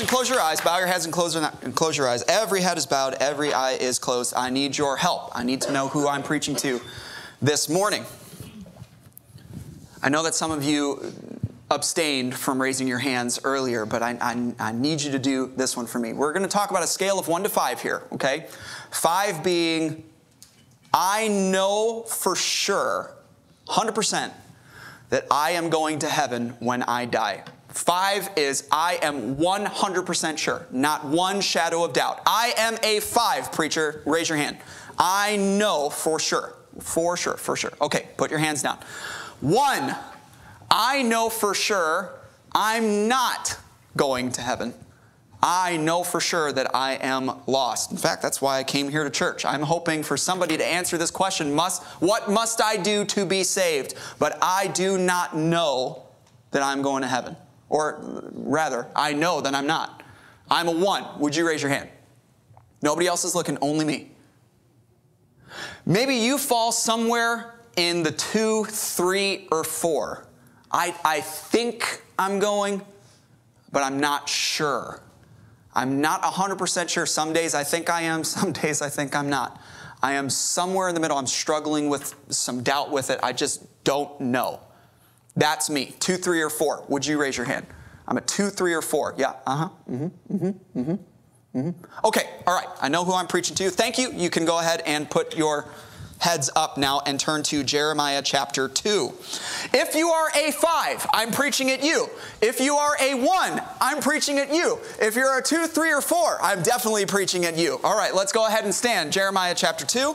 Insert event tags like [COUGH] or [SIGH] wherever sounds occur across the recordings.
And close your eyes. Bow your heads and close, and close your eyes. Every head is bowed, every eye is closed. I need your help. I need to know who I'm preaching to this morning. I know that some of you abstained from raising your hands earlier, but I, I, I need you to do this one for me. We're going to talk about a scale of one to five here, okay? Five being, I know for sure, 100%, that I am going to heaven when I die. Five is I am 100% sure, not one shadow of doubt. I am a five, preacher. Raise your hand. I know for sure. For sure, for sure. Okay, put your hands down. One, I know for sure I'm not going to heaven. I know for sure that I am lost. In fact, that's why I came here to church. I'm hoping for somebody to answer this question must, What must I do to be saved? But I do not know that I'm going to heaven. Or rather, I know that I'm not. I'm a one. Would you raise your hand? Nobody else is looking, only me. Maybe you fall somewhere in the two, three, or four. I, I think I'm going, but I'm not sure. I'm not 100% sure. Some days I think I am, [LAUGHS] some days I think I'm not. I am somewhere in the middle. I'm struggling with some doubt with it. I just don't know. That's me. Two, three, or four. Would you raise your hand? I'm a two, three, or four. Yeah. Uh huh. Mm-hmm. Mm-hmm. Mm-hmm. Mm-hmm. Okay. All right. I know who I'm preaching to. Thank you. You can go ahead and put your heads up now and turn to Jeremiah chapter 2. If you are a 5, I'm preaching at you. If you are a 1, I'm preaching at you. If you're a 2, 3, or 4, I'm definitely preaching at you. All right, let's go ahead and stand. Jeremiah chapter 2.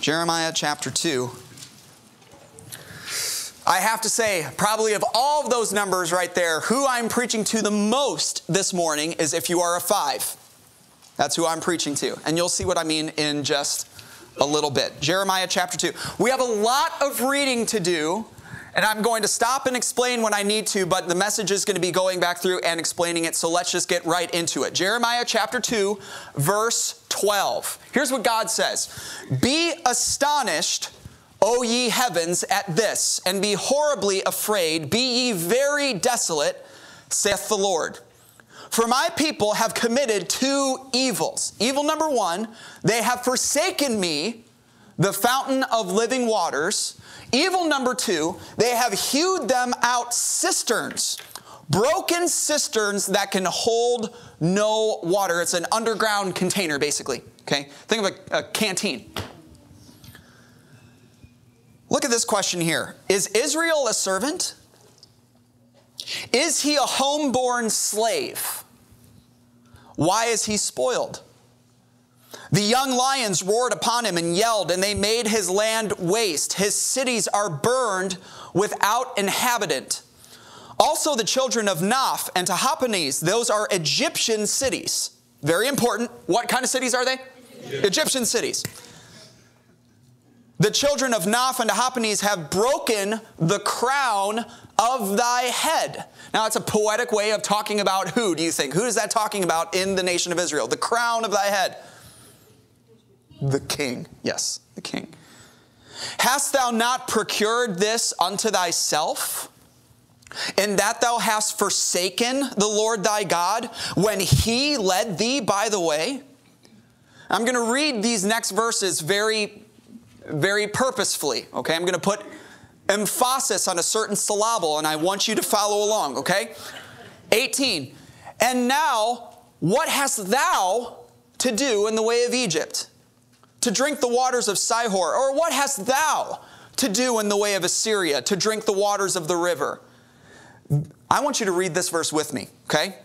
Jeremiah chapter 2. I have to say, probably of all of those numbers right there, who I'm preaching to the most this morning is if you are a five. That's who I'm preaching to. And you'll see what I mean in just a little bit. Jeremiah chapter 2. We have a lot of reading to do, and I'm going to stop and explain when I need to, but the message is going to be going back through and explaining it, so let's just get right into it. Jeremiah chapter 2, verse 12. Here's what God says Be astonished O ye heavens, at this, and be horribly afraid, be ye very desolate, saith the Lord. For my people have committed two evils. Evil number one, they have forsaken me, the fountain of living waters. Evil number two, they have hewed them out cisterns, broken cisterns that can hold no water. It's an underground container, basically. Okay? Think of a, a canteen. Look at this question here Is Israel a servant? Is he a homeborn slave? Why is he spoiled? The young lions roared upon him and yelled, and they made his land waste. His cities are burned without inhabitant. Also, the children of Noph and Tahpanhes, those are Egyptian cities. Very important. What kind of cities are they? Egyptian, Egyptian cities the children of Noph and Tahpanhes have broken the crown of thy head. Now, it's a poetic way of talking about who, do you think? Who is that talking about in the nation of Israel? The crown of thy head. The king. Yes, the king. Hast thou not procured this unto thyself? In that thou hast forsaken the Lord thy God when he led thee by the way? I'm going to read these next verses very very purposefully, okay? I'm going to put emphasis on a certain syllable and I want you to follow along, okay? 18. And now, what hast thou to do in the way of Egypt? To drink the waters of Sihor? Or what hast thou to do in the way of Assyria? To drink the waters of the river? I want you to read this verse with me, okay?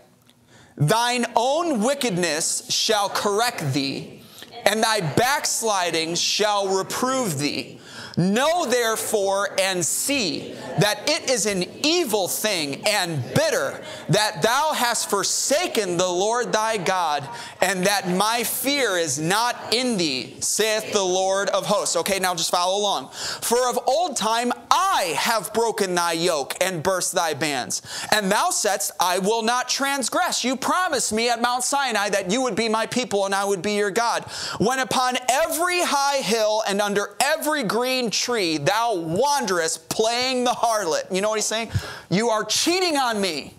Thine own wickedness shall correct thee and thy backslidings shall reprove thee. Know therefore and see that it is an evil thing and bitter that thou hast forsaken the Lord thy God, and that my fear is not in thee, saith the Lord of hosts. Okay, now just follow along. For of old time I have broken thy yoke and burst thy bands, and thou saidst, I will not transgress. You promised me at Mount Sinai that you would be my people and I would be your God. When upon every high hill and under every green tree thou wanderest playing the harlot. You know what he's saying? You are cheating on me.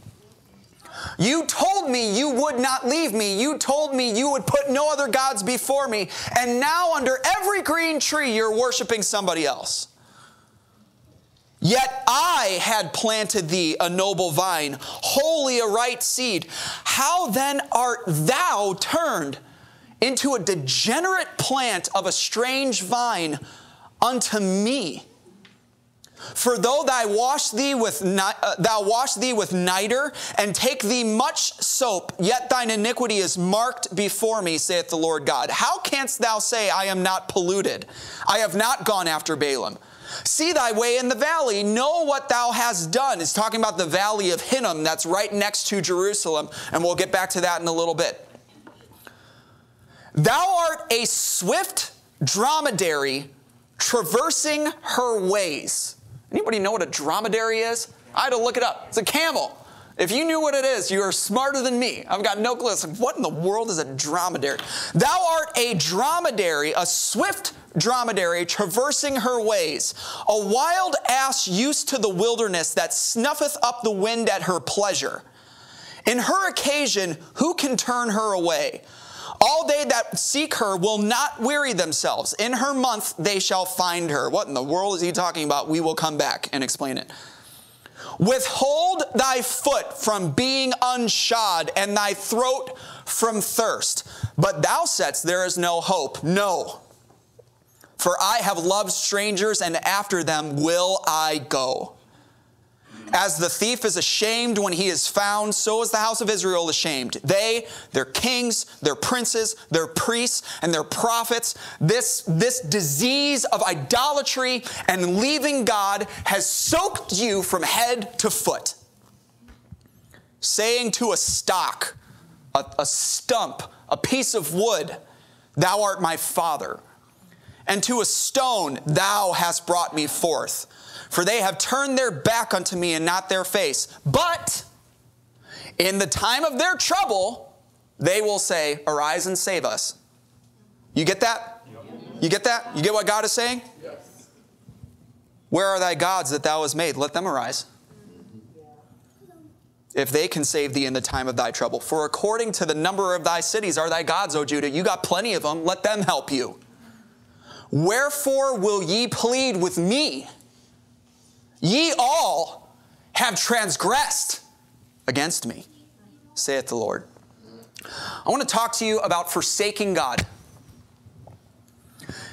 You told me you would not leave me. You told me you would put no other gods before me. And now, under every green tree, you're worshiping somebody else. Yet I had planted thee a noble vine, wholly a right seed. How then art thou turned into a degenerate plant of a strange vine unto me? For though thou wash thee with uh, thou wash thee with niter and take thee much soap, yet thine iniquity is marked before me, saith the Lord God. How canst thou say, I am not polluted? I have not gone after Baalim. See thy way in the valley, know what thou hast done. It's talking about the valley of Hinnom that's right next to Jerusalem, and we'll get back to that in a little bit. Thou art a swift dromedary traversing her ways. Anybody know what a dromedary is? I had to look it up. It's a camel. If you knew what it is, you are smarter than me. I've got no clue. What in the world is a dromedary? Thou art a dromedary, a swift dromedary traversing her ways, a wild ass used to the wilderness that snuffeth up the wind at her pleasure. In her occasion, who can turn her away? All they that seek her will not weary themselves. In her month they shall find her. What in the world is he talking about? We will come back and explain it. Withhold thy foot from being unshod and thy throat from thirst. But thou saidst, There is no hope. No. For I have loved strangers, and after them will I go. As the thief is ashamed when he is found, so is the house of Israel ashamed. They, their kings, their princes, their priests, and their prophets, this, this disease of idolatry and leaving God has soaked you from head to foot. Saying to a stock, a, a stump, a piece of wood, Thou art my father. And to a stone, Thou hast brought me forth for they have turned their back unto me and not their face. But in the time of their trouble, they will say, Arise and save us. You get that? You get that? You get what God is saying? Yes. Where are thy gods that thou hast made? Let them arise. If they can save thee in the time of thy trouble. For according to the number of thy cities are thy gods, O Judah. You got plenty of them. Let them help you. Wherefore will ye plead with me? Ye all have transgressed against me, saith the Lord. I want to talk to you about forsaking God.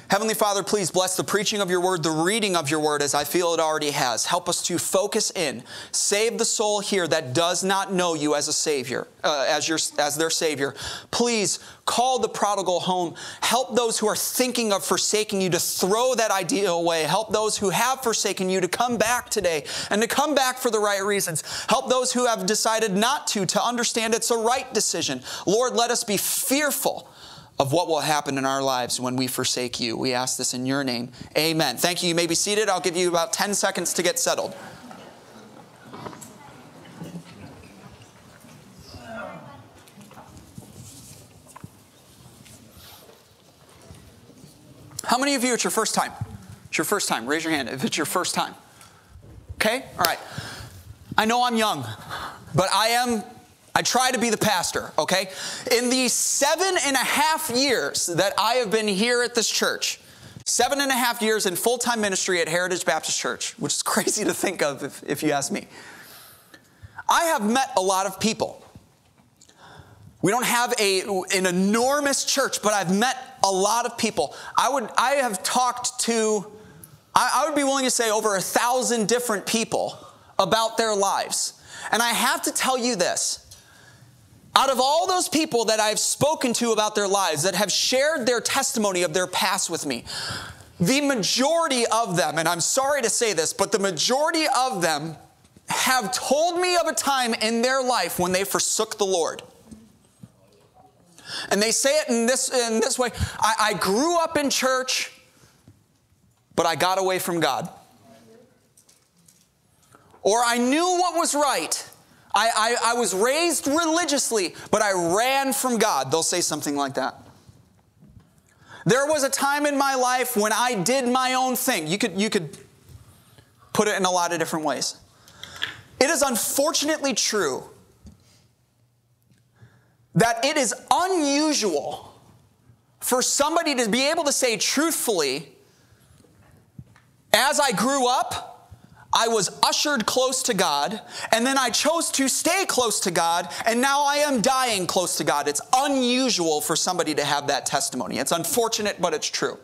Heavenly Father, please bless the preaching of your word, the reading of your word as I feel it already has. Help us to focus in. Save the soul here that does not know you as a savior, uh, as your as their savior. Please call the prodigal home. Help those who are thinking of forsaking you to throw that idea away. Help those who have forsaken you to come back today and to come back for the right reasons. Help those who have decided not to to understand it's a right decision. Lord, let us be fearful of what will happen in our lives when we forsake you. We ask this in your name. Amen. Thank you. You may be seated. I'll give you about 10 seconds to get settled. How many of you, it's your first time? It's your first time. Raise your hand if it's your first time. Okay? All right. I know I'm young, but I am I try to be the pastor, okay? In the seven and a half years that I have been here at this church, seven and a half years in full time ministry at Heritage Baptist Church, which is [LAUGHS] crazy to think of if, if you ask me, I have met a lot of people. We don't have a, an enormous church, but I've met a lot of people. I would I have talked to I, I would be willing to say over a thousand different people about their lives. And I have to tell you this out of all those people that I've spoken to about their lives, that have shared their testimony of their past with me, the majority of them, and I'm sorry to say this, but the majority of them have told me of a time in their life when they forsook the Lord. And they say it in this, in this way I, I grew up in church, but I got away from God. Or I knew what was right. I, I, I was raised religiously, but I ran from God. They'll say something like that. There was a time in my life when I did my own thing. You could, you could put it in a lot of different ways. It is unfortunately true that it is unusual for somebody to be able to say truthfully, as I grew up, I was ushered close to God, and then I chose to stay close to God, and now I am dying close to God. It's unusual for somebody to have that testimony. It's unfortunate, but it's true.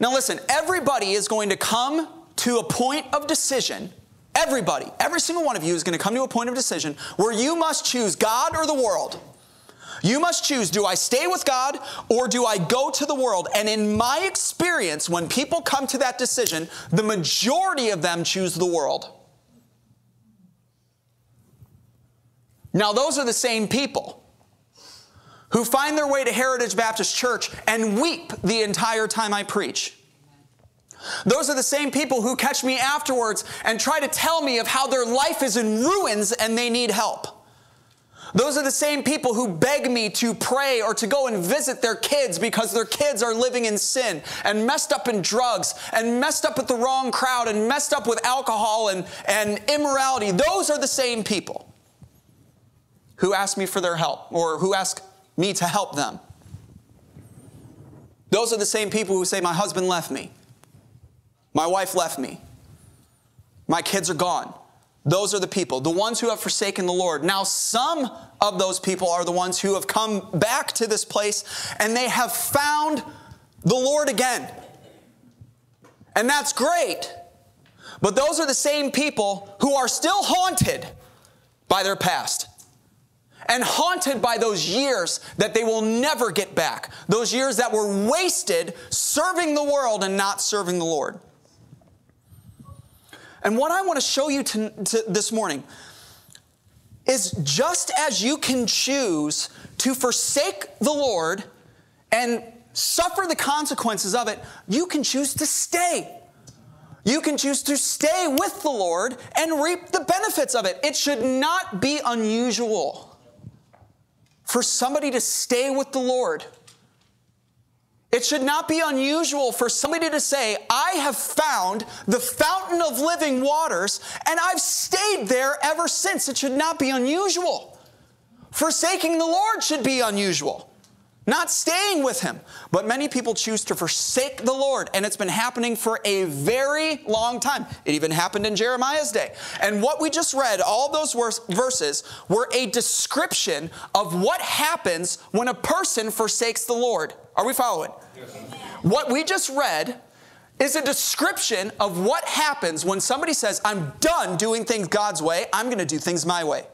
Now, listen, everybody is going to come to a point of decision Everybody, every single one of you is going to come to a point of decision where you must choose God or the world. You must choose do I stay with God or do I go to the world? And in my experience, when people come to that decision, the majority of them choose the world. Now, those are the same people who find their way to Heritage Baptist Church and weep the entire time I preach. Those are the same people who catch me afterwards and try to tell me of how their life is in ruins and they need help. Those are the same people who beg me to pray or to go and visit their kids because their kids are living in sin and messed up in drugs and messed up with the wrong crowd and messed up with alcohol and, and immorality. Those are the same people who ask me for their help or who ask me to help them. Those are the same people who say, My husband left me. My wife left me. My kids are gone. Those are the people, the ones who have forsaken the Lord. Now, some of those people are the ones who have come back to this place and they have found the Lord again. And that's great. But those are the same people who are still haunted by their past and haunted by those years that they will never get back. Those years that were wasted serving the world and not serving the Lord. And what I want to show you to, to this morning is just as you can choose to forsake the Lord and suffer the consequences of it, you can choose to stay. You can choose to stay with the Lord and reap the benefits of it. It should not be unusual for somebody to stay with the Lord it should not be unusual for somebody to say, I have found the fountain of living waters and I've stayed there ever since. It should not be unusual. Forsaking the Lord should be unusual, not staying with Him. But many people choose to forsake the Lord, and it's been happening for a very long time. It even happened in Jeremiah's day. And what we just read, all those verses, were a description of what happens when a person forsakes the Lord. Are we following? Yes. What we just read is a description of what happens when somebody says, I'm done doing things God's way, I'm to do things my way.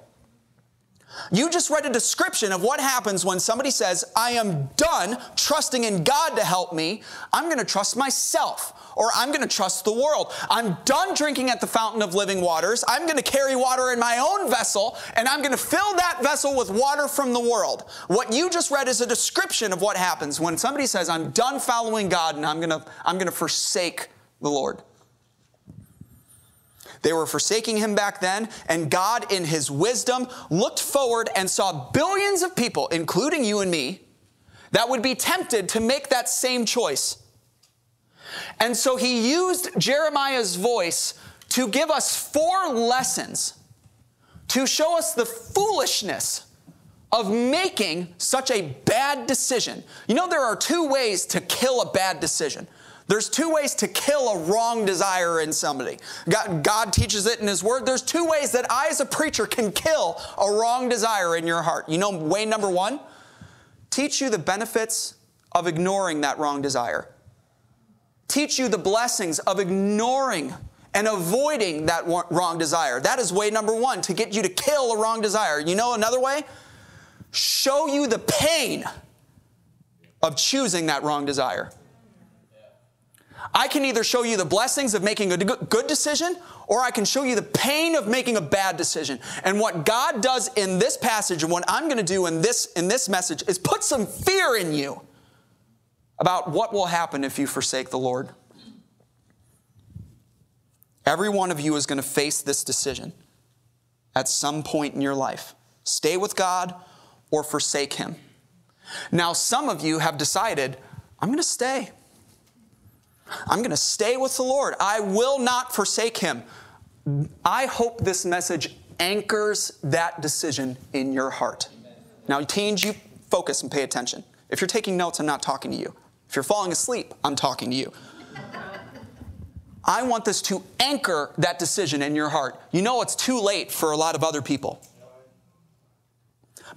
You just read a description of what happens when somebody says, I am done trusting in God to help me, I'm going to trust myself or I'm going to trust the world. I'm done drinking at the fountain of living waters. I'm going to carry water in my own vessel, and I'm going to fill that vessel with water from the world. What you just read is a description of what happens when somebody says, I'm done following God and I'm going to, I'm going to forsake the Lord. They were forsaking him back then, and God, in his wisdom, looked forward and saw billions of people, including you and me, that would be tempted to make that same choice. And so he used Jeremiah's voice to give us four lessons to show us the foolishness of making such a bad decision. You know, there are two ways to kill a bad decision. There's two ways to kill a wrong desire in somebody. God, God, teaches it in His Word. There's two ways that I, as a preacher, can kill a wrong desire in your heart. You know, way number one? Teach you the benefits of ignoring that wrong desire teach you the blessings of ignoring and avoiding that wrong desire. That is way number one to get you to kill a wrong desire. You know another way? Show you the pain of choosing that wrong desire. I can either show you the blessings of making a good decision or I can show you the pain of making a bad decision. And what God does in this passage and what I'm going to do in this in this message is put some fear in you about what will happen if you forsake the Lord. Every one of you is going to face this decision at some point in your life. Stay with God or forsake him. Now some of you have decided I'm going to stay. I'm going to stay with the Lord. I will not forsake him. I hope this message anchors that decision in your heart. Now, teens, you focus and pay attention. If you're taking notes, I'm not talking to you. If you're falling asleep, I'm talking to you. I want this to anchor that decision in your heart. You know, it's too late for a lot of other people.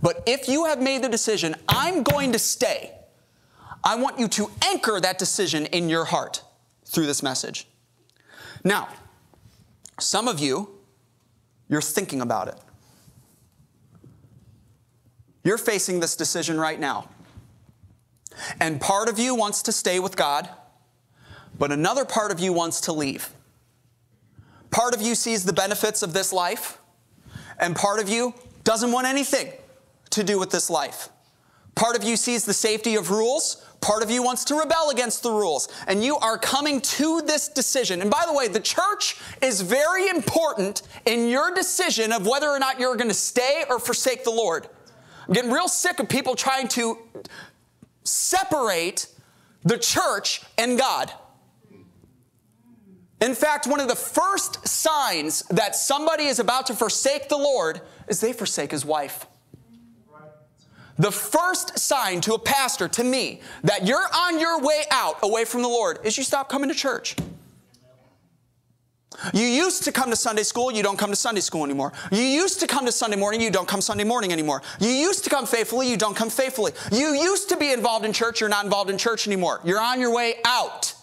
But if you have made the decision, I'm going to stay, I want you to anchor that decision in your heart through this message. Now, some of you, you're thinking about it. You're facing this decision right now. And part of you wants to stay with God, but another part of you wants to leave. Part of you sees the benefits of this life, and part of you doesn't want anything to do with this life. Part of you sees the safety of rules, Part of you wants to rebel against the rules, and you are coming to this decision. And by the way, the church is very important in your decision of whether or not you're going to stay or forsake the Lord. I'm getting real sick of people trying to separate the church and God. In fact, one of the first signs that somebody is about to forsake the Lord is they forsake his wife. The first sign to a pastor, to me, that you're on your way out away from the Lord is you stop coming to church. You used to come to Sunday school, you don't come to Sunday school anymore. You used to come to Sunday morning, you don't come Sunday morning anymore. You used to come faithfully, you don't come faithfully. You used to be involved in church, you're not involved in church anymore. You're on your way out.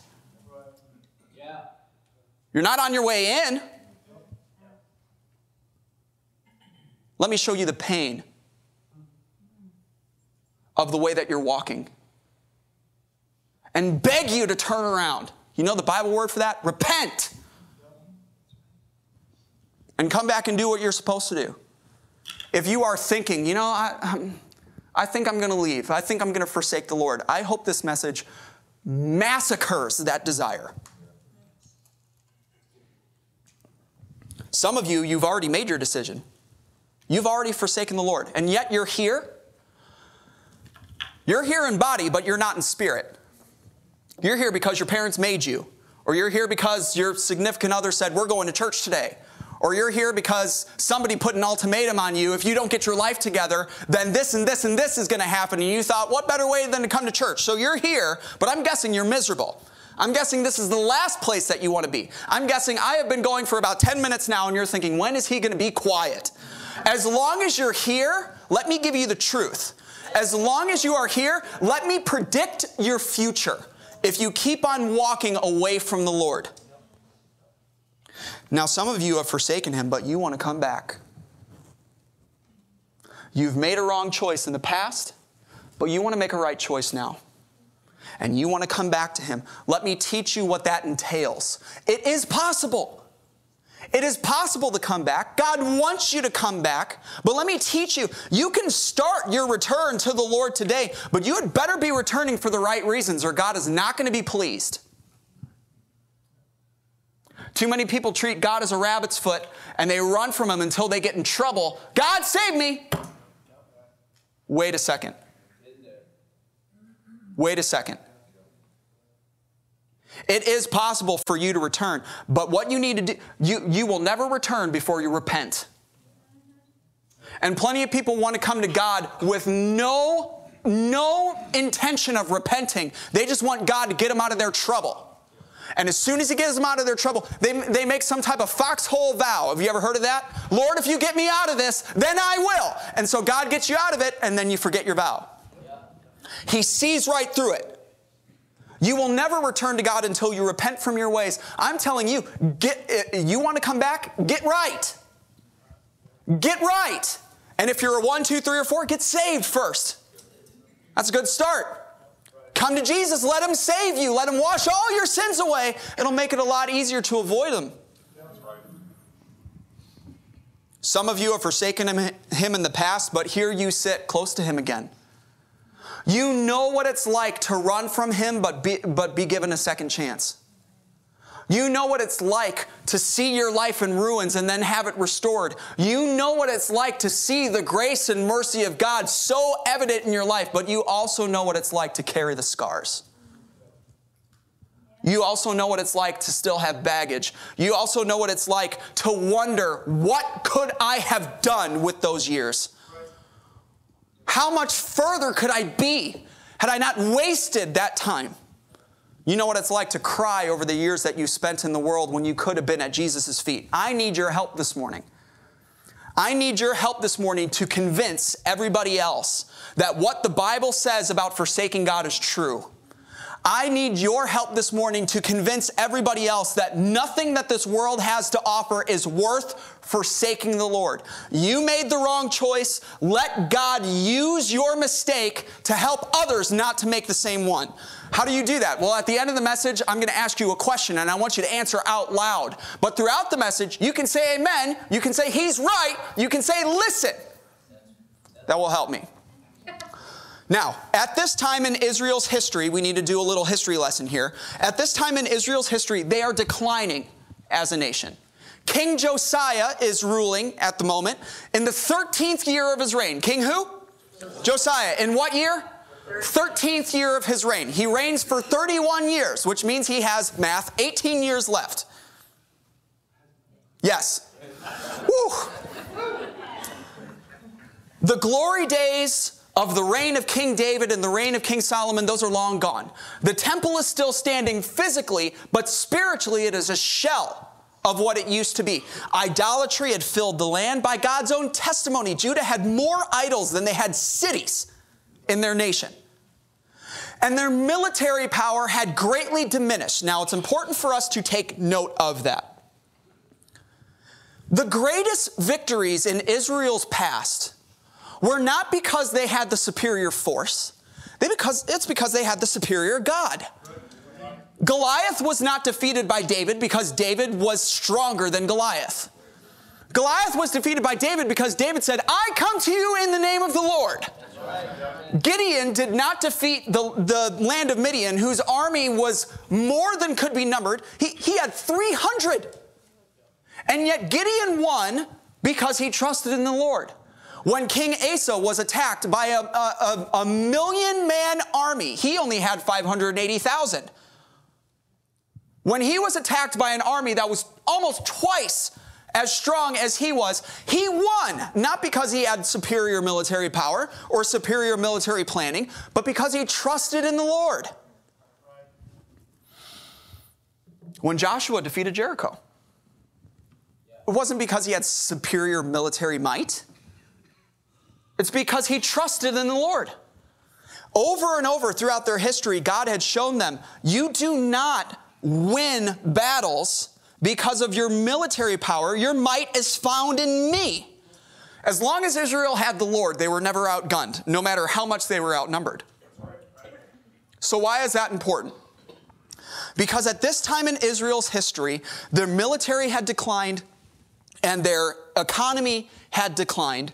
You're not on your way in. Let me show you the pain of the way that you're walking and beg you to turn around. You know the Bible word for that? Repent. And come back and do what you're supposed to do. If you are thinking, you know, I, I think I'm going to leave, I think I'm going to forsake the Lord, I hope this message massacres that desire. Some of you, you've already made your decision. You've already forsaken the Lord, and yet you're here you're here in body, but you're not in spirit. You're here because your parents made you, or you're here because your significant other said, We're going to church today. Or you're here because somebody put an ultimatum on you. If you don't get your life together, then this and this and this is going to happen. And you thought, what better way than to come to church? So you're here, but I'm guessing you're miserable. I'm guessing this is the last place that you want to be. I'm guessing I have been going for about 10 minutes now, and you're thinking, when is he going to be quiet? As long as you're here, let me give you the truth as long as you are here, let me predict your future if you keep on walking away from the Lord. Now, some of you have forsaken him, but you want to come back. You've made a wrong choice in the past, but you want to make a right choice now. And you want to come back to him. Let me teach you what that entails. It is possible. It is possible to come back. God wants you to come back. But let me teach you you can start your return to the Lord today, but you had better be returning for the right reasons, or God is not going to be pleased. Too many people treat God as a rabbit's foot and they run from Him until they get in trouble. God save me! Wait a second. Wait a second. It is possible for you to return, but what you need to do, you, you will never return before you repent. And plenty of people want to come to God with no no intention of repenting. They just want God to get them out of their trouble. And as soon as He gets them out of their trouble, they, they make some type of foxhole vow. Have you ever heard of that? Lord, if you get me out of this, then I will. And so God gets you out of it, and then you forget your vow. He sees right through it. You will never return to God until you repent from your ways. I'm telling you, get eh, you want to come back? Get right. Get right. And if you're a one, two, three, or four, get saved first. That's a good start. Come to Jesus, let Him save you, let Him wash all your sins away. It'll make it a lot easier to avoid them. Some of you have forsaken him, him in the past, but here you sit close to Him again. You know what it's like to run from Him, but be, but be given a second chance. You know what it's like to see your life in ruins and then have it restored. You know what it's like to see the grace and mercy of God so evident in your life, but you also know what it's like to carry the scars. You also know what it's like to still have baggage. You also know what it's like to wonder, what could I have done with those years? How much further could I be had I not wasted that time? You know what it's like to cry over the years that you spent in the world when you could have been at Jesus' feet. I need your help this morning. I need your help this morning to convince everybody else that what the Bible says about forsaking God is true. I need your help this morning to convince everybody else that nothing that this world has to offer is worth forsaking the Lord. You made the wrong choice. Let God use your mistake to help others not to make the same one. How do you do that? Well, at the end of the message, I'm going to ask you a question and I want you to answer out loud. But throughout the message, you can say amen, you can say he's right, you can say listen. That will help me. Now, at this time in Israel's history, we need to do a little history lesson here. At this time in Israel's history, they are declining as a nation. King Josiah is ruling at the moment in the 13th year of his reign. King who? Josiah. In what year? 13th year of his reign. He reigns for 31 years, which means he has, math, 18 years left. Yes. Woo. The glory days of the reign of King David and the reign of King Solomon, those are long gone. The temple is still standing physically, but spiritually it is a shell of what it used to be. Idolatry had filled the land. By God's own testimony, Judah had more idols than they had cities in their nation. And their military power had greatly diminished. Now, it's important for us to take note of that. The greatest victories in Israel's past were not because they had the superior force, they because, it's because they had the superior God. Goliath was not defeated by David because David was stronger than Goliath. Goliath was defeated by David because David said, I come to you in the name of the Lord. Gideon did not defeat the, the land of Midian, whose army was more than could be numbered. He, he had 300. And yet Gideon won because he trusted in the Lord. When King Asa was attacked by a, a, a million man army, he only had 580,000. When he was attacked by an army that was almost twice as strong as he was, he won, not because he had superior military power or superior military planning, but because he trusted in the Lord. When Joshua defeated Jericho, it wasn't because he had superior military might. It's because he trusted in the Lord. Over and over throughout their history, God had shown them you do not win battles because of your military power. Your might is found in me. As long as Israel had the Lord, they were never outgunned, no matter how much they were outnumbered. So, why is that important? Because at this time in Israel's history, their military had declined and their economy had declined.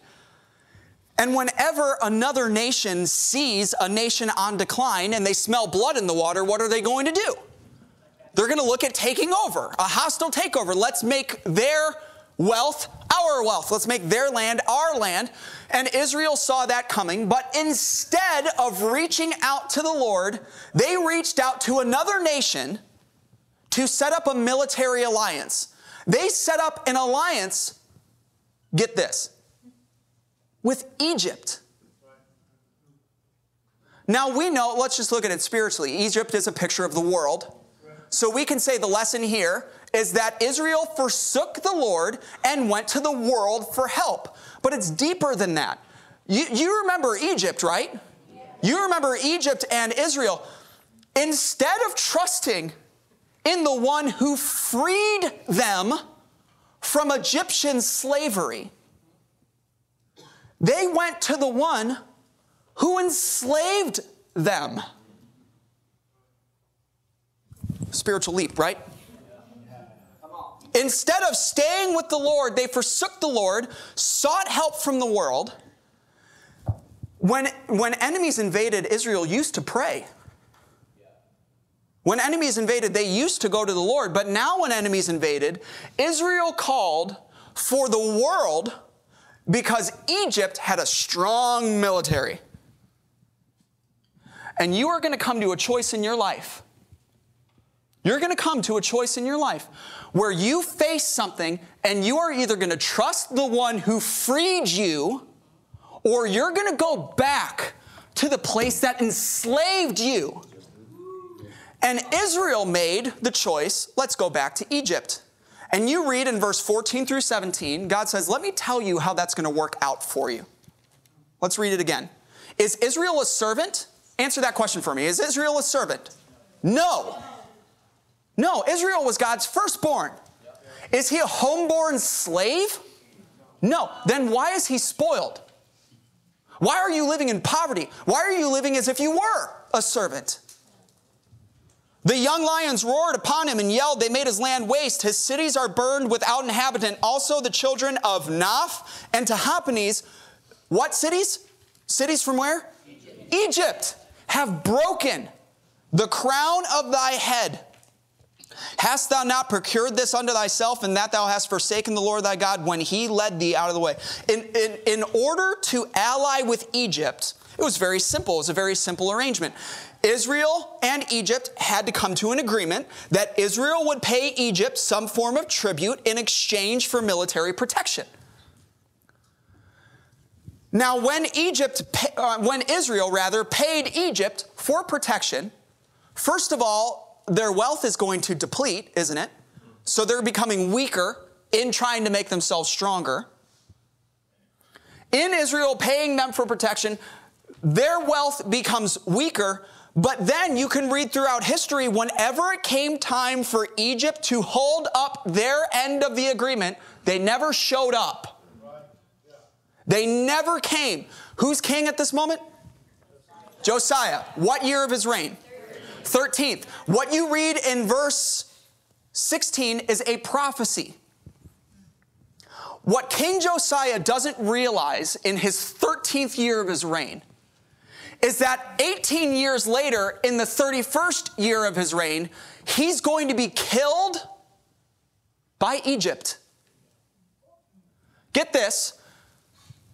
And whenever another nation sees a nation on decline and they smell blood in the water, what are they going to do? They're going to look at taking over, a hostile takeover. Let's make their wealth our wealth. Let's make their land our land. And Israel saw that coming, but instead of reaching out to the Lord, they reached out to another nation to set up a military alliance. They set up an alliance, get this, with Egypt. Now we know, let's just look at it spiritually. Egypt is a picture of the world. So we can say the lesson here is that Israel forsook the Lord and went to the world for help. But it's deeper than that. You, you remember Egypt, right? You remember Egypt and Israel. Instead of trusting in the one who freed them from Egyptian slavery, they went to the one who enslaved them. spiritual leap, right? Instead of staying with the Lord, they forsook the Lord, sought help from the world. When, when enemies invaded, Israel used to pray. When enemies invaded, they used to go to the Lord. But now, when enemies invaded, Israel called for the world because Egypt had a strong military. And you are going to come to a choice in your life. You're going to come to a choice in your life where you face something and you are either going to trust the one who freed you or you're going to go back to the place that enslaved you. And Israel made the choice let's go back to Egypt. And you read in verse 14 through 17, God says, Let me tell you how that's going to work out for you. Let's read it again. Is Israel a servant? Answer that question for me. Is Israel a servant? No. No, Israel was God's firstborn. Is he a homeborn slave? No. Then why is he spoiled? Why are you living in poverty? Why are you living as if you were a servant? The young lions roared upon him and yelled. They made his land waste. His cities are burned without inhabitant. Also, the children of Noph and Tahpanhes, what cities? Cities from where? Egypt. Egypt have broken the crown of thy head. Hast thou not procured this unto thyself, and that thou hast forsaken the Lord thy God when he led thee out of the way? In, in, in order to ally with Egypt, it was very simple. It was a very simple arrangement. Israel and Egypt had to come to an agreement that Israel would pay Egypt some form of tribute in exchange for military protection. Now, when Egypt, uh, when Israel rather paid Egypt for protection, first of all, their wealth is going to deplete, isn't it? So they're becoming weaker in trying to make themselves stronger. In Israel paying them for protection, their wealth becomes weaker, but then you can read throughout history, whenever it came time for Egypt to hold up their end of the agreement, they never showed up. They never came. Who's king at this moment? Josiah. What year of his reign? 13th. What you read in verse 16 is a prophecy. What King Josiah doesn't realize in his 13th year of his reign is that 18 years later, in the 31st year of his reign, he's going to be killed by Egypt. Get this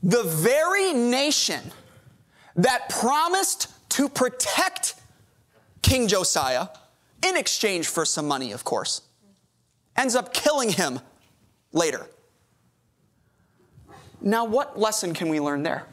the very nation that promised to protect King Josiah in exchange for some money, of course, ends up killing him later. Now, what lesson can we learn there?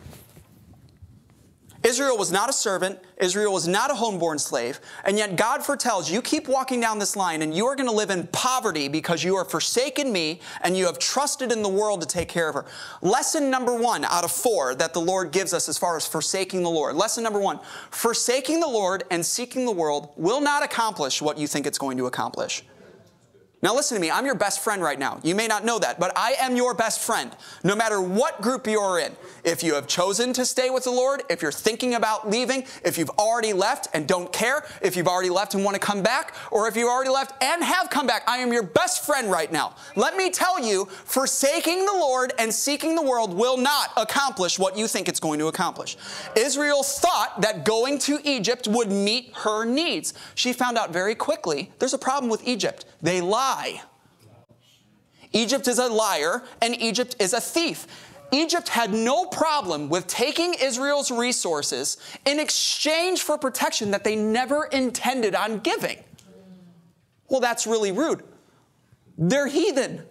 Israel was not a servant. Israel was not a homeborn slave. And yet God foretells you keep walking down this line and you are going to live in poverty because you have forsaken me and you have trusted in the world to take care of her. Lesson number one out of four that the Lord gives us as far as forsaking the Lord. Lesson number one forsaking the Lord and seeking the world will not accomplish what you think it's going to accomplish. Now, listen to me. I'm your best friend right now. You may not know that, but I am your best friend, no matter what group you're in. If you have chosen to stay with the Lord, if you're thinking about leaving, if you've already left and don't care, if you've already left and want to come back, or if you've already left and have come back, I am your best friend right now. Let me tell you, forsaking the Lord and seeking the world will not accomplish what you think it's going to accomplish. Israel thought that going to Egypt would meet her needs. She found out very quickly there's a problem with Egypt. They lie lie. Egypt is a liar and Egypt is a thief. Egypt had no problem with taking Israel's resources in exchange for protection that they never intended on giving. Well, that's really rude. They're heathen.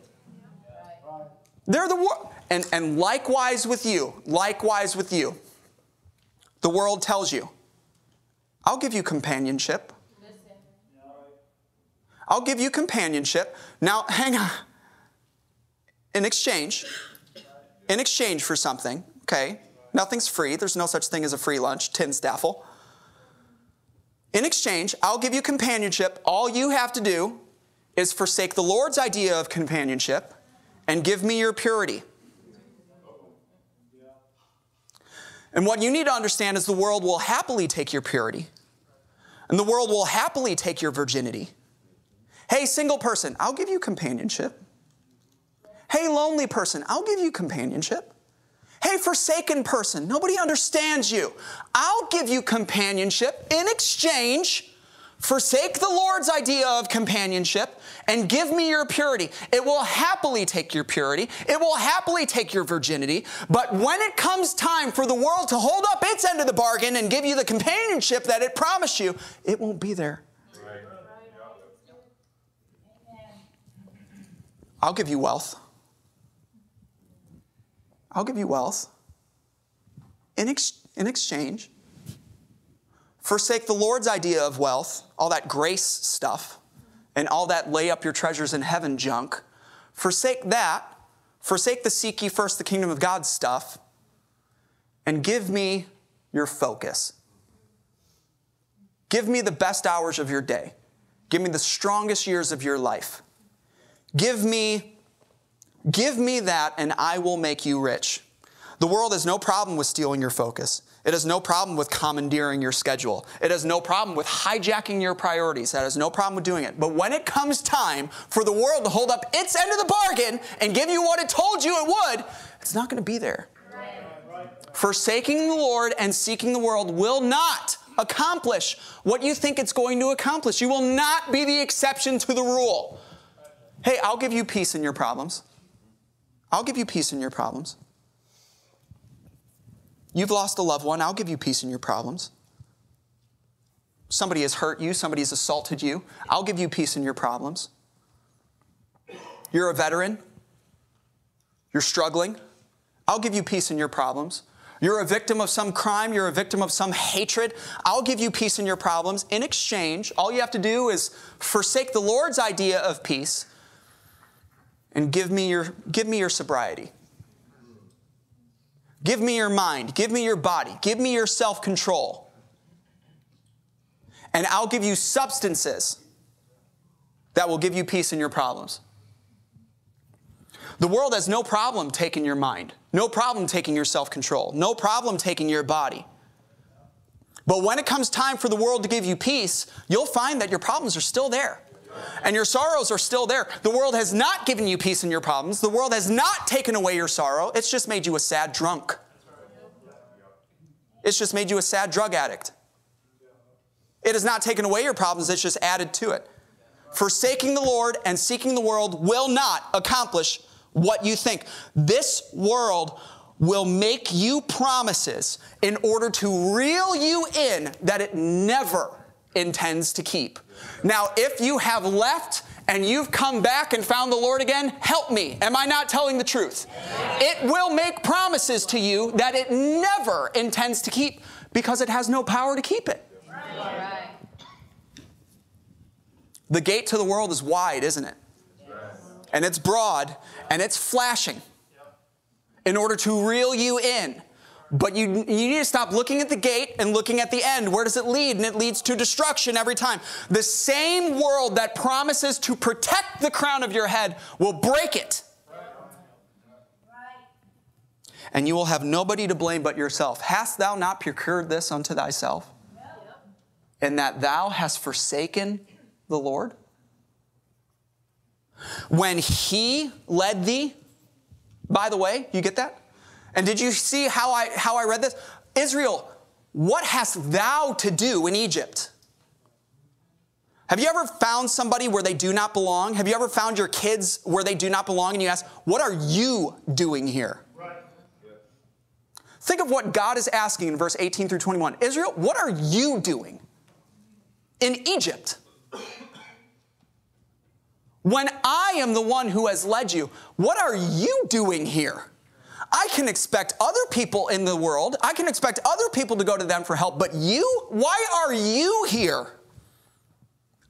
They're the world. And, and likewise with you, likewise with you, the world tells you, I'll give you companionship. I'll give you companionship. Now, [LAUGHS] hang on. In exchange, in exchange for something, okay? Nothing's free. There's no such thing as a free lunch, TINSTAAFL. In exchange, I'll give you companionship. All you have to do is forsake the Lord's idea of companionship and give me your purity. And what you need to understand is the world will happily take your purity, and the world will happily take your virginity Hey, single person, I'll give you companionship. Hey, lonely person, I'll give you companionship. Hey, forsaken person, nobody understands you. I'll give you companionship in exchange. Forsake the Lord's idea of companionship and give me your purity. It will happily take your purity. It will happily take your virginity. But when it comes time for the world to hold up its end of the bargain and give you the companionship that it promised you, it won't be there. I'll give you wealth. I'll give you wealth in, ex- in exchange. Forsake the Lord's idea of wealth, all that grace stuff, and all that lay up your treasures in heaven junk. Forsake that. Forsake the seek ye first the kingdom of God stuff, and give me your focus. Give me the best hours of your day. Give me the strongest years of your life. Give me, give me that, and I will make you rich. The world has no problem with stealing your focus. It has no problem with commandeering your schedule. It has no problem with hijacking your priorities. It has no problem with doing it. But when it comes time for the world to hold up its end of the bargain and give you what it told you it would, it's not going to be there. Forsaking the Lord and seeking the world will not accomplish what you think it's going to accomplish. You will not be the exception to the rule. Hey, I'll give you peace in your problems. I'll give you peace in your problems. You've lost a loved one, I'll give you peace in your problems. Somebody has hurt you, somebody has assaulted you, I'll give you peace in your problems. You're a veteran, you're struggling, I'll give you peace in your problems. You're a victim of some crime, you're a victim of some hatred. I'll give you peace in your problems. In exchange, all you have to do is forsake the Lord's idea of peace and give me your, give me your sobriety. Give me your mind. Give me your body. Give me your self control. And I'll give you substances that will give you peace in your problems. The world has no problem taking your mind, no problem taking your self control, no problem taking your body. But when it comes time for the world to give you peace, you'll find that your problems are still there and your sorrows are still there. The world has not given you peace in your problems. The world has not taken away your sorrow. It's just made you a sad drunk. It's just made you a sad drug addict. It has not taken away your problems, it's just added to it. Forsaking the Lord and seeking the world will not accomplish what you think. This world will make you promises in order to reel you in that it never intends to keep. Now, if you have left and you've come back and found the Lord again, help me. Am I not telling the truth? It will make promises to you that it never intends to keep because it has no power to keep it. The gate to the world is wide, isn't it? And it's broad and it's flashing in order to reel you in. But you, you need to stop looking at the gate and looking at the end. Where does it lead? And it leads to destruction every time. The same world that promises to protect the crown of your head will break it. And you will have nobody to blame but yourself. Hast thou not procured this unto thyself? And that thou hast forsaken the Lord? When he led thee, by the way, you get that? And did you see how I, how I read this? Israel, what hast thou to do in Egypt? Have you ever found somebody where they do not belong? Have you ever found your kids where they do not belong and you ask, What are you doing here? Think of what God is asking in verse 18 through 21. Israel, what are you doing in Egypt? When I am the one who has led you, what are you doing here? I can expect other people in the world, I can expect other people to go to them for help, but you? Why are you here?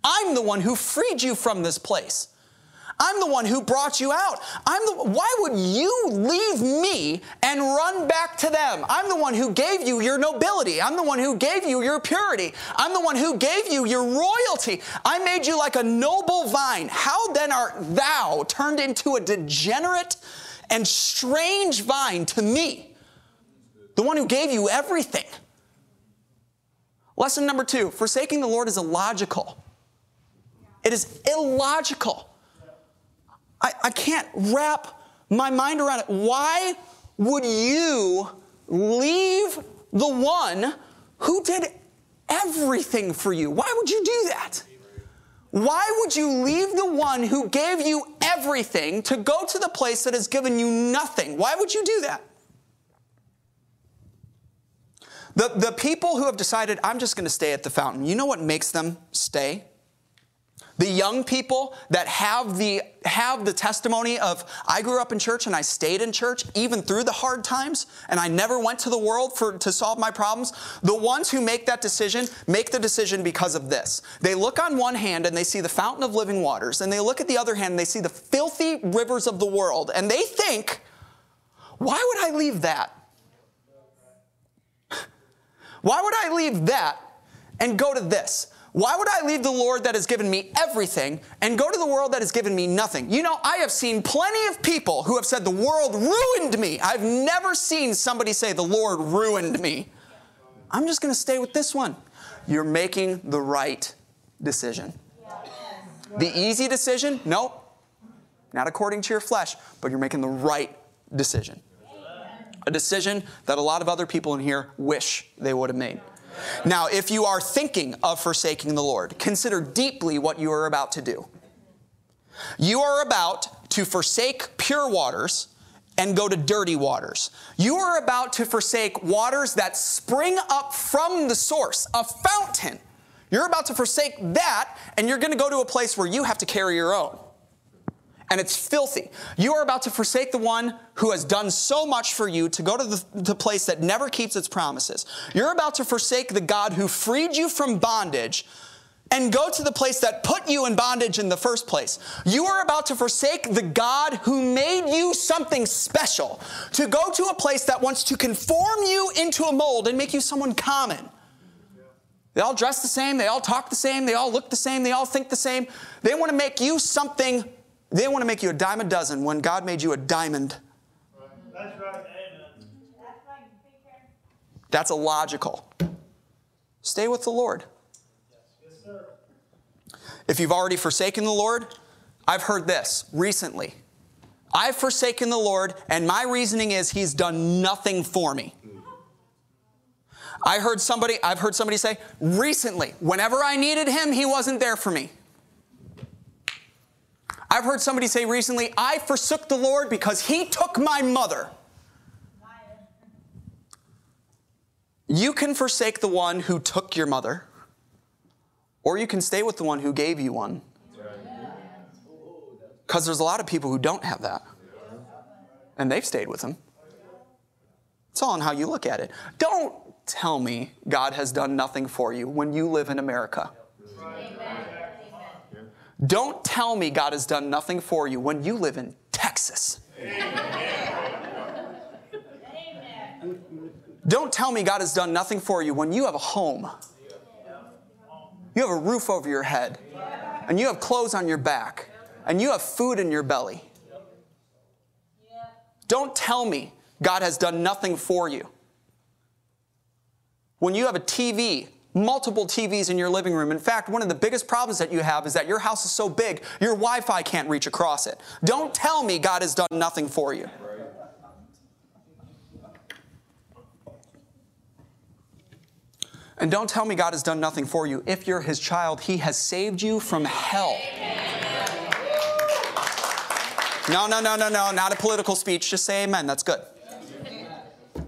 I'm the one who freed you from this place. I'm the one who brought you out. I'm the, why would you leave me and run back to them? I'm the one who gave you your nobility. I'm the one who gave you your purity. I'm the one who gave you your royalty. I made you like a noble vine. How then art thou turned into a degenerate and strange vine to me, the one who gave you everything. Lesson number two forsaking the Lord is illogical. It is illogical. I, I can't wrap my mind around it. Why would you leave the one who did everything for you? Why would you do that? Why would you leave the one who gave you everything to go to the place that has given you nothing? Why would you do that? The, the people who have decided, I'm just going to stay at the fountain, you know what makes them stay? The young people that have the, have the testimony of, I grew up in church and I stayed in church even through the hard times and I never went to the world for, to solve my problems. The ones who make that decision make the decision because of this. They look on one hand and they see the fountain of living waters, and they look at the other hand and they see the filthy rivers of the world, and they think, why would I leave that? [LAUGHS] Why would I leave that and go to this? Why would I leave the Lord that has given me everything and go to the world that has given me nothing? You know, I have seen plenty of people who have said, The world ruined me. I've never seen somebody say, The Lord ruined me. I'm just going to stay with this one. You're making the right decision. The easy decision? Nope. Not according to your flesh, but you're making the right decision. A decision that a lot of other people in here wish they would have made. Now, if you are thinking of forsaking the Lord, consider deeply what you are about to do. You are about to forsake pure waters and go to dirty waters. You are about to forsake waters that spring up from the source, a fountain. You're about to forsake that, and you're going to go to a place where you have to carry your own and it's filthy. You are about to forsake the one who has done so much for you to go to the, the, place that never keeps its promises. You're about to forsake the God who freed you from bondage and go to the place that put you in bondage in the first place. You are about to forsake the God who made you something special to go to a place that wants to conform you into a mold and make you someone common. They all dress the same, they all talk the same, they all look the same, they all think the same. They want to make you something they want to make you a dime a dozen when God made you a diamond. That's right. Amen. That's illogical. Stay with the Lord. Yes, sir. if you've already forsaken the Lord, I've heard this recently. I've forsaken the Lord, and my reasoning is He's done nothing for me. I heard somebody, I've heard somebody say, recently, whenever I needed Him, He wasn't there for me. I've heard somebody say recently, I forsook the Lord because he took my mother. You can forsake the one who took your mother, or you can stay with the one who gave you one. Because there's a lot of people who don't have that, and they've stayed with him. It's all on how you look at it. Don't tell me God has done nothing for you when you live in America. Don't tell me God has done nothing for you when you live in Texas. Don't tell me God has done nothing for you when you have a home. You have a roof over your head, and you have clothes on your back, and you have food in your belly. Don't tell me God has done nothing for you. When you have a TV multiple TVs in your living room. In fact, one of the biggest problems that you have is that your house is so big, your Wi Fi can't reach across it. Don't tell me God has done nothing for you. And don't tell me God has done nothing for you. If you're His child, He has saved you from hell. No, no, no, no, no, not a political speech. Just say amen. That's good.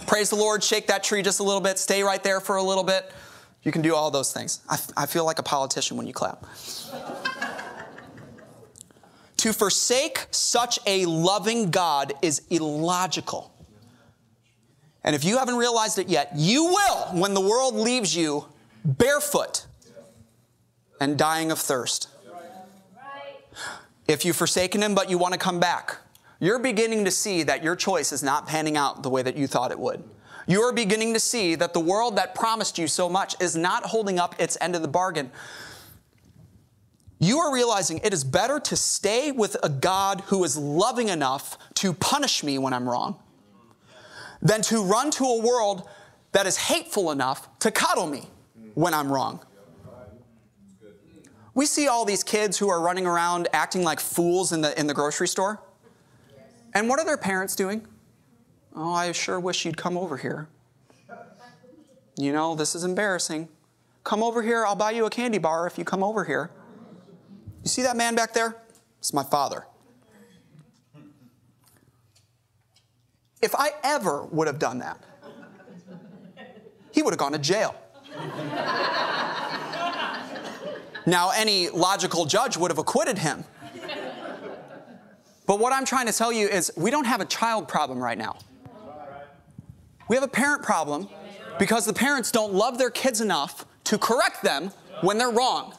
Praise the Lord. Shake that tree just a little bit. Stay right there for a little bit. You can do all those things. I, I feel like a politician when you clap. to forsake such a loving God is illogical. And if you haven't realized it yet, you will when the world leaves you barefoot and dying of thirst. If you've forsaken Him but you want to come back, you're beginning to see that your choice is not panning out the way that you thought it would you are beginning to see that the world that promised you so much is not holding up its end of the bargain. You are realizing it is better to stay with a God who is loving enough to punish me when I'm wrong than to run to a world that is hateful enough to coddle me when I'm wrong. We see all these kids who are running around acting like fools in the, in the grocery store. And what are their parents doing? Oh, I sure wish you'd come over here. You know, this is embarrassing. Come over here, I'll buy you a candy bar if you come over here. You see that man back there? It's my father. If I ever would have done that, he would have gone to jail. now, any logical judge would have acquitted him. But what I'm trying to tell you is we don't have a child problem right now. We have a parent problem because the parents don't love their kids enough to correct them when they're wrong.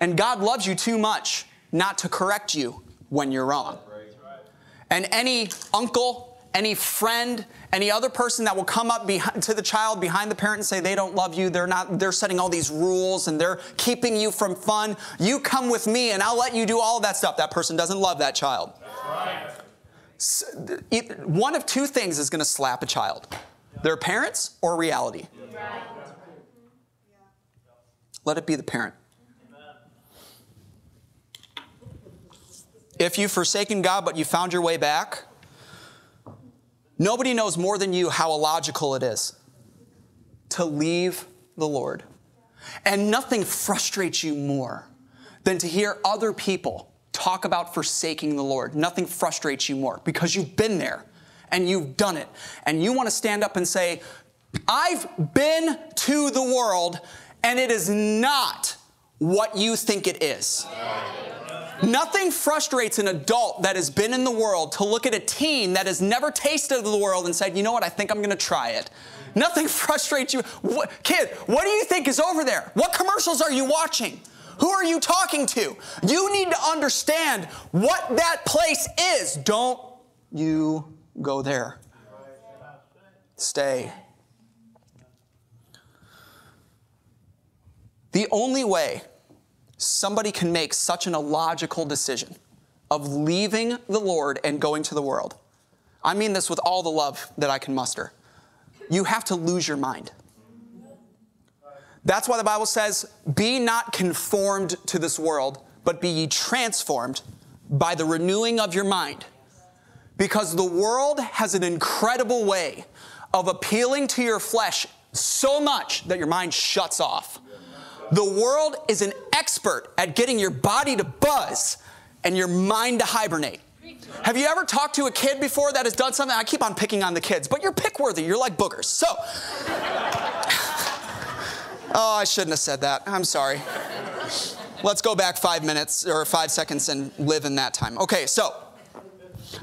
And God loves you too much not to correct you when you're wrong. And any uncle, any friend, any other person that will come up behind, to the child behind the parent and say they don't love you, they're not, they're setting all these rules and they're keeping you from fun. You come with me and I'll let you do all that stuff. That person doesn't love that child. So, one of two things is going to slap a child their parents or reality. Let it be the parent. If you've forsaken God but you found your way back, nobody knows more than you how illogical it is to leave the Lord. And nothing frustrates you more than to hear other people talk about forsaking the Lord. Nothing frustrates you more because you've been there and you've done it. And you want to stand up and say, I've been to the world and it is not what you think it is. Nothing frustrates an adult that has been in the world to look at a teen that has never tasted the world and said, you know what, I think I'm going to try it. Nothing [LAUGHS] frustrates you. What, kid, what do you think is over there? What commercials are you watching? Who are you talking to? You need to understand what that place is. Don't you go there. Stay. The only way somebody can make such an illogical decision of leaving the Lord and going to the world, I mean this with all the love that I can muster, you have to lose your mind. That's why the Bible says, Be not conformed to this world, but be ye transformed by the renewing of your mind. Because the world has an incredible way of appealing to your flesh so much that your mind shuts off. The world is an expert at getting your body to buzz and your mind to hibernate. Have you ever talked to a kid before that has done something? I keep on picking on the kids, but you're pick worthy. You're like boogers. So, oh, I shouldn't have said that. I'm sorry. Let's go back five minutes or five seconds and live in that time. Okay, so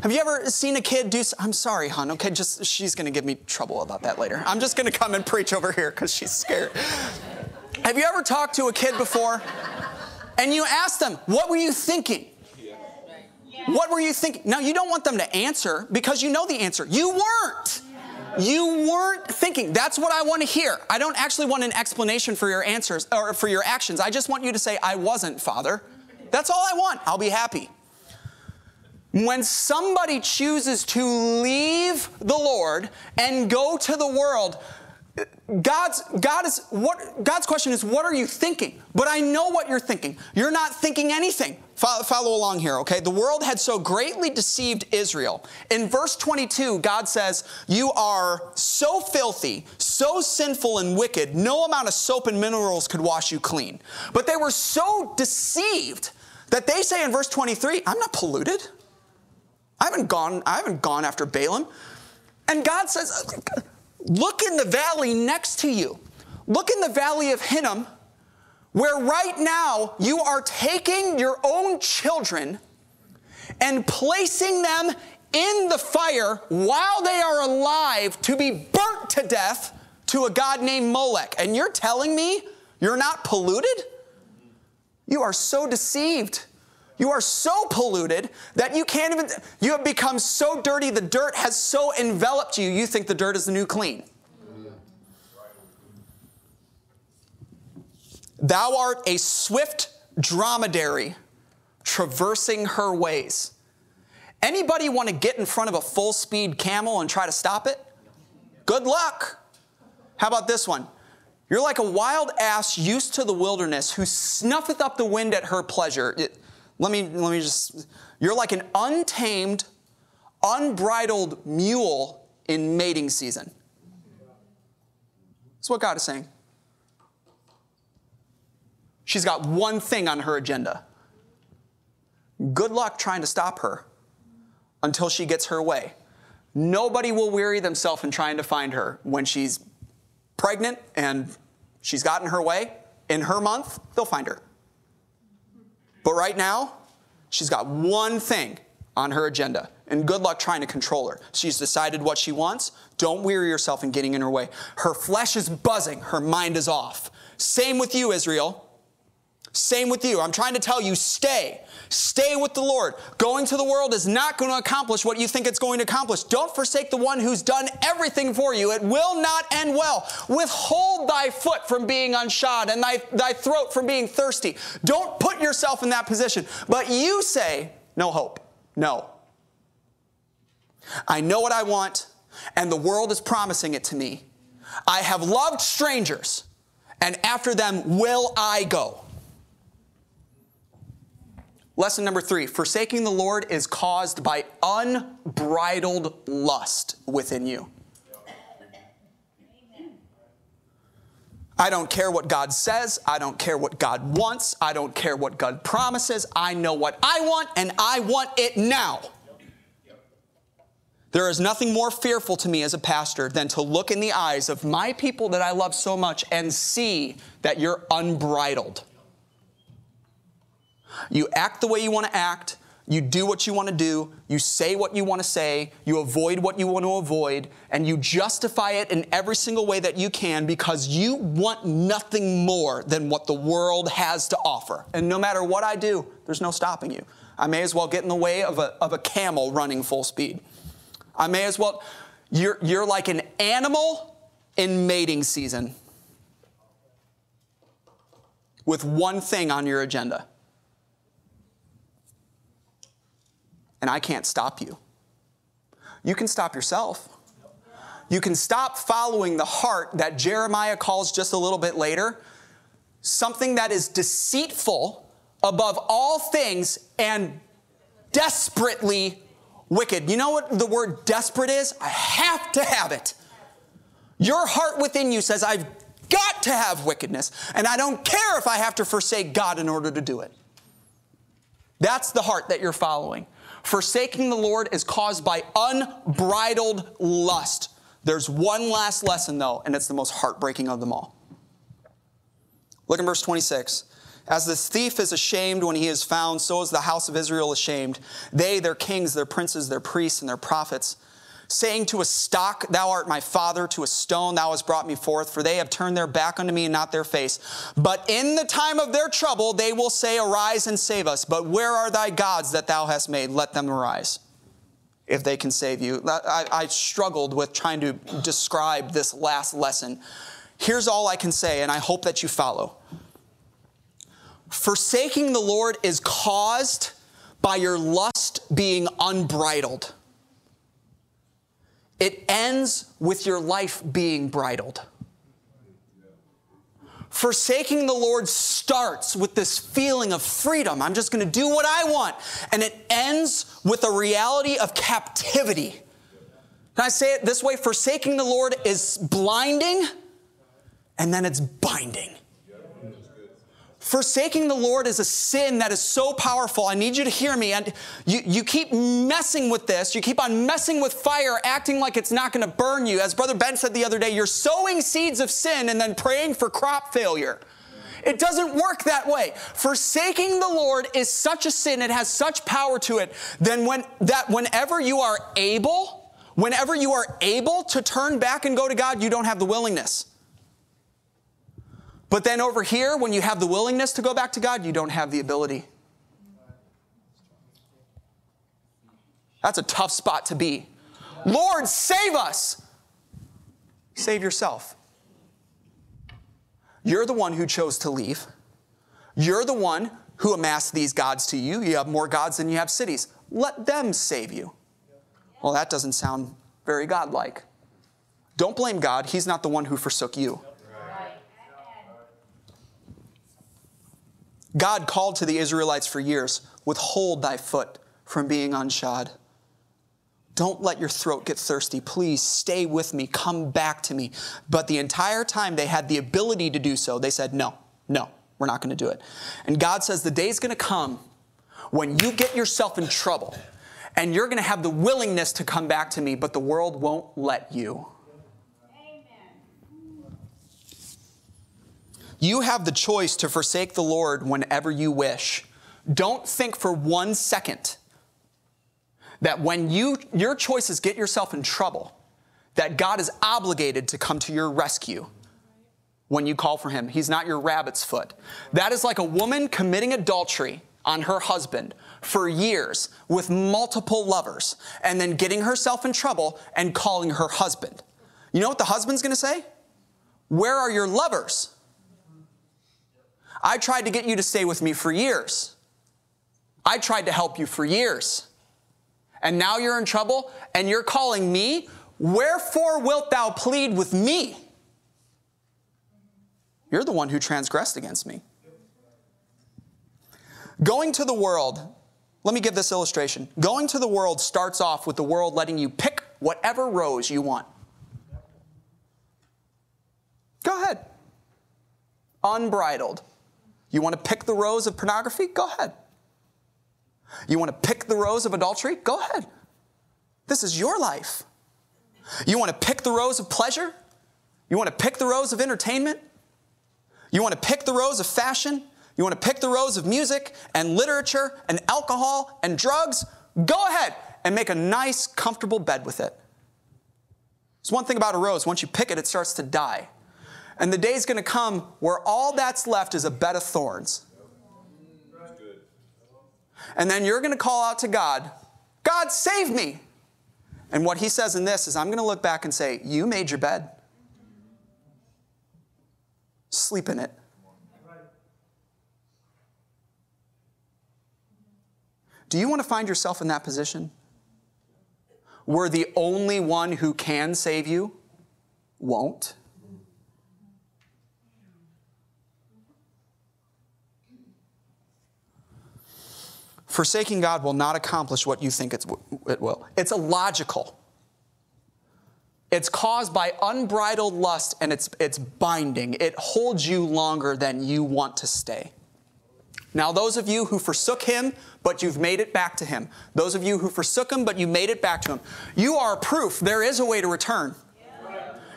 have you ever seen a kid do? I'm sorry, hon. Okay, just she's gonna give me trouble about that later. I'm just gonna come and preach over here because she's scared. Have you ever talked to a kid before and you ask them, What were you thinking? What were you thinking? Now, you don't want them to answer because you know the answer. You weren't. You weren't thinking. That's what I want to hear. I don't actually want an explanation for your answers or for your actions. I just want you to say, I wasn't, Father. That's all I want. I'll be happy. When somebody chooses to leave the Lord and go to the world, God's God is what God's question is what are you thinking? But I know what you're thinking. You're not thinking anything. Follow, follow, along here, okay? The world had so greatly deceived Israel. In verse 22, God says, "You are so filthy, so sinful and wicked, no amount of soap and minerals could wash you clean." But they were so deceived that they say in verse 23, "I'm not polluted. I haven't gone I haven't gone after Baalim." And God says, Look in the valley next to you. Look in the valley of Hinnom, where right now you are taking your own children and placing them in the fire while they are alive to be burnt to death to a god named Molech. And you're telling me you're not polluted? You are so deceived. You are so polluted that you can't even, you have become so dirty, the dirt has so enveloped you, you think the dirt is the new clean. Thou art a swift dromedary traversing her ways. Anybody want to get in front of a full speed camel and try to stop it? Good luck. How about this one? You're like a wild ass used to the wilderness who snuffeth up the wind at her pleasure. It, let me let me just you're like an untamed, unbridled mule in mating season. That's what God is saying. She's got one thing on her agenda. Good luck trying to stop her until she gets her way. Nobody will weary themselves in trying to find her when she's pregnant and she's gotten her way. In her month, they'll find her. But right now, she's got one thing on her agenda. And good luck trying to control her. She's decided what she wants. Don't weary yourself in getting in her way. Her flesh is buzzing, her mind is off. Same with you, Israel. Same with you. I'm trying to tell you stay. Stay with the Lord. Going to the world is not going to accomplish what you think it's going to accomplish. Don't forsake the one who's done everything for you. It will not end well. Withhold thy foot from being unshod and thy, thy throat from being thirsty. Don't put yourself in that position. But you say, no hope. No. I know what I want, and the world is promising it to me. I have loved strangers, and after them will I go. Lesson number three forsaking the Lord is caused by unbridled lust within you. I don't care what God says. I don't care what God wants. I don't care what God promises. I know what I want, and I want it now. There is nothing more fearful to me as a pastor than to look in the eyes of my people that I love so much and see that you're unbridled. You act the way you want to act. You do what you want to do. You say what you want to say. You avoid what you want to avoid. And you justify it in every single way that you can because you want nothing more than what the world has to offer. And no matter what I do, there's no stopping you. I may as well get in the way of a, of a camel running full speed. I may as well, you're, you're like an animal in mating season with one thing on your agenda and I can't stop you. You can stop yourself. You can stop following the heart that Jeremiah calls just a little bit later something that is deceitful above all things and desperately wicked. You know what the word desperate is? I have to have it. Your heart within you says, I've got to have wickedness, and I don't care if I have to forsake God in order to do it. That's the heart that you're following. Forsaking the Lord is caused by unbridled lust. There's one last lesson, though, and it's the most heartbreaking of them all. Look in verse 26. As the thief is ashamed when he is found, so is the house of Israel ashamed. They, their kings, their princes, their priests, and their prophets saying to a stock, Thou art my father, to a stone, Thou hast brought me forth, for they have turned their back unto me and not their face. But in the time of their trouble, they will say, Arise and save us. But where are thy gods that thou hast made? Let them arise. If they can save you. I, I struggled with trying to describe this last lesson. Here's all I can say, and I hope that you follow. Forsaking the Lord is caused by your lust being unbridled. It ends with your life being bridled. Forsaking the Lord starts with this feeling of freedom. I'm just going to do what I want. And it ends with a reality of captivity. Can I say it this way? Forsaking the Lord is blinding, and then it's binding. Forsaking the Lord is a sin that is so powerful. I need you to hear me. And you, you keep messing with this. You keep on messing with fire, acting like it's not going to burn you. As Brother Ben said the other day, you're sowing seeds of sin and then praying for crop failure. It doesn't work that way. Forsaking the Lord is such a sin, it has such power to it, then when, that whenever you are able, whenever you are able to turn back and go to God, you don't have the willingness. But then over here, when you have the willingness to go back to God, you don't have the ability. That's a tough spot to be. Lord, save us. Save yourself. You're the one who chose to leave. You're the one who amassed these gods to you. You have more gods than you have cities. Let them save you. Well, that doesn't sound very godlike. Don't blame God. He's not the one who forsook you. God called to the Israelites for years withhold thy foot from being unshod. Don't let your throat get thirsty. Please stay with me. Come back to me. But the entire time they had the ability to do so, they said, No, no, we're not going to do it. And God says, The day's going to come when you get yourself in trouble and you're going to have the willingness to come back to me, but the world won't let you. You have the choice to forsake the Lord whenever you wish. Don't think for one second that when you, your choices get yourself in trouble, that God is obligated to come to your rescue when you call for him. He's not your rabbit's foot. That is like a woman committing adultery on her husband for years with multiple lovers and then getting herself in trouble and calling her husband. You know what the husband's gonna say? Where are your lovers? I tried to get you to stay with me for years. I tried to help you for years. And now you're in trouble and you're calling me. Wherefore wilt thou plead with me? You're the one who transgressed against me. Going to the world, let me give this illustration. Going to the world starts off with the world letting you pick whatever rose you want. Go ahead. Unbridled. You want to pick the rose of pornography? Go ahead. You want to pick the rose of adultery? Go ahead. This is your life. You want to pick the rose of pleasure? You want to pick the rose of entertainment? You want to pick the rose of fashion? You want to pick the rose of music and literature and alcohol and drugs? Go ahead and make a nice, comfortable bed with it. There's one thing about a rose once you pick it, it starts to die. And the day's going to come where all that's left is a bed of thorns. And then you're going to call out to God, God, save me. And what he says in this is, I'm going to look back and say, You made your bed. Sleep in it. Do you want to find yourself in that position? Where the only one who can save you won't? Forsaking God will not accomplish what you think it will. It's illogical. It's caused by unbridled lust and it's, it's binding. It holds you longer than you want to stay. Now, those of you who forsook him, but you've made it back to him, those of you who forsook him, but you made it back to him, you are proof there is a way to return.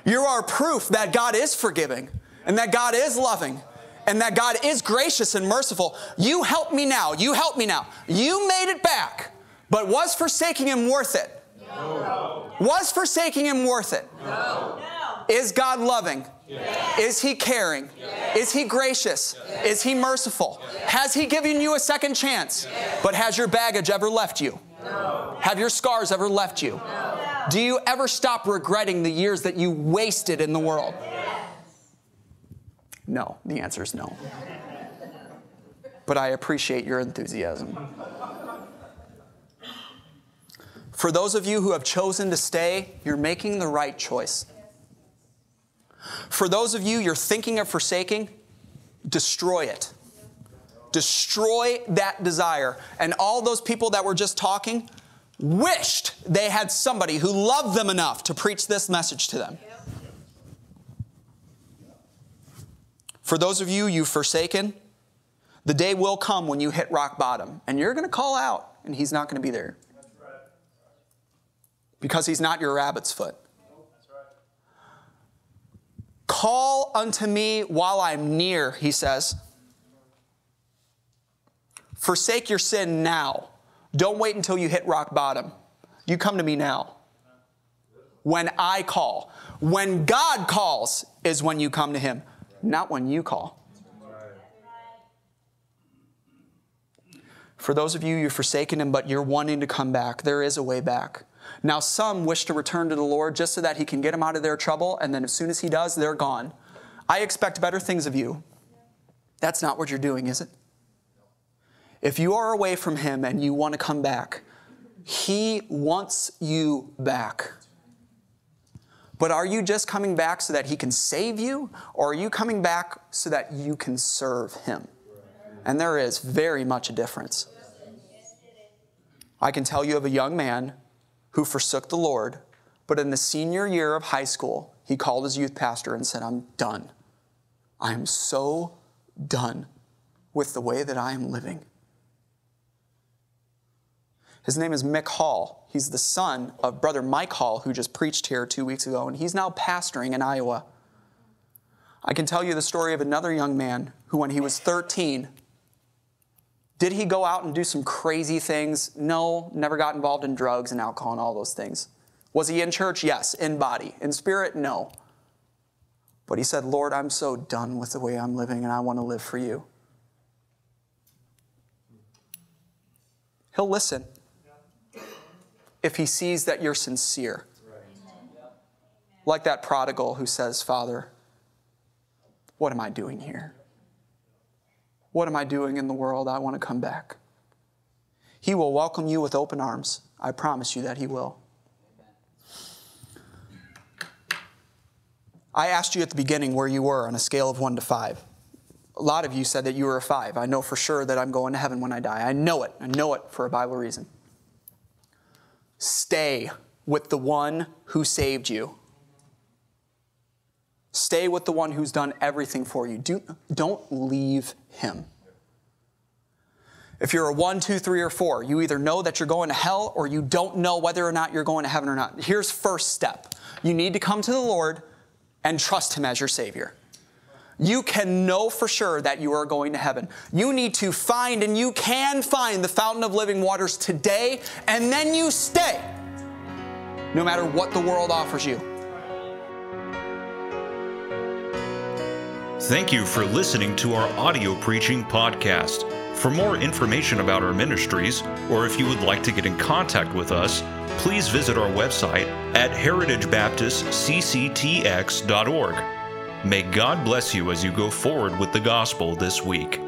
You are proof that God is forgiving and that God is loving and that God is gracious and merciful. You help me now. You help me now. You made it back, but was forsaking Him worth it? No. Was forsaking Him worth it? No. Is God loving? Yes. Is He caring? Yes. Is He gracious? Yes. Is He merciful? Has He given you a second chance? But has your baggage ever left you? No. Have your scars ever left you? No. Do you ever stop regretting the years that you wasted in the world? No, the answer is no. But I appreciate your enthusiasm. For those of you who have chosen to stay, you're making the right choice. For those of you you're thinking of forsaking, destroy it. Destroy that desire. And all those people that were just talking wished they had somebody who loved them enough to preach this message to them. For those of you you've forsaken, the day will come when you hit rock bottom and you're going to call out and he's not going to be there. Because he's not your rabbit's foot. Call unto me while I'm near, he says. Forsake your sin now. Don't wait until you hit rock bottom. You come to me now. When I call. When God calls is when you come to him not when you call. For those of you you've forsaken him, but you're wanting to come back, there is a way back. Now, some wish to return to the Lord just so that he can get them out of their trouble, and then as soon as he does, they're gone. I expect better things of you. That's not what you're doing, is it? If you are away from him and you want to come back, he wants you back. But are you just coming back so that He can save you, or are you coming back so that you can serve Him? And there is very much a difference. I can tell you of a young man who forsook the Lord, but in the senior year of high school, he called his youth pastor and said, I'm done. I am so done with the way that I am living. His name is Mick Hall. He's the son of brother Mike Hall, who just preached here two weeks ago, and he's now pastoring in Iowa. I can tell you the story of another young man who, when he was 13, did he go out and do some crazy things? No, never got involved in drugs and alcohol and all those things. Was he in church? Yes. In body. In spirit? No. But he said, Lord, I'm so done with the way I'm living and I want to live for you. He'll listen if he sees that you're sincere. Like that prodigal who says, Father, what am I doing here? What am I doing in the world? I want to come back. He will welcome you with open arms. I promise you that He will. I asked you at the beginning where you were on a scale of one to five. A lot of you said that you were a five. I know for sure that I'm going to heaven when I die. I know it. I know it for a Bible reason. Stay with the one who saved you. Stay with the one who's done everything for you. Do, don't leave him. If you're a one, two, three, or four, you either know that you're going to hell or you don't know whether or not you're going to heaven or not. Here's first step. You need to come to the Lord and trust him as your Savior. You can know for sure that you are going to heaven. You need to find, and you can find, the fountain of living waters today, and then you stay, no matter what the world offers you. Thank you for listening to our audio preaching podcast. For more information about our ministries, or if you would like to get in contact with us, please visit our website at heritagebaptistcctx.org. May God bless you as you go forward with the gospel this week.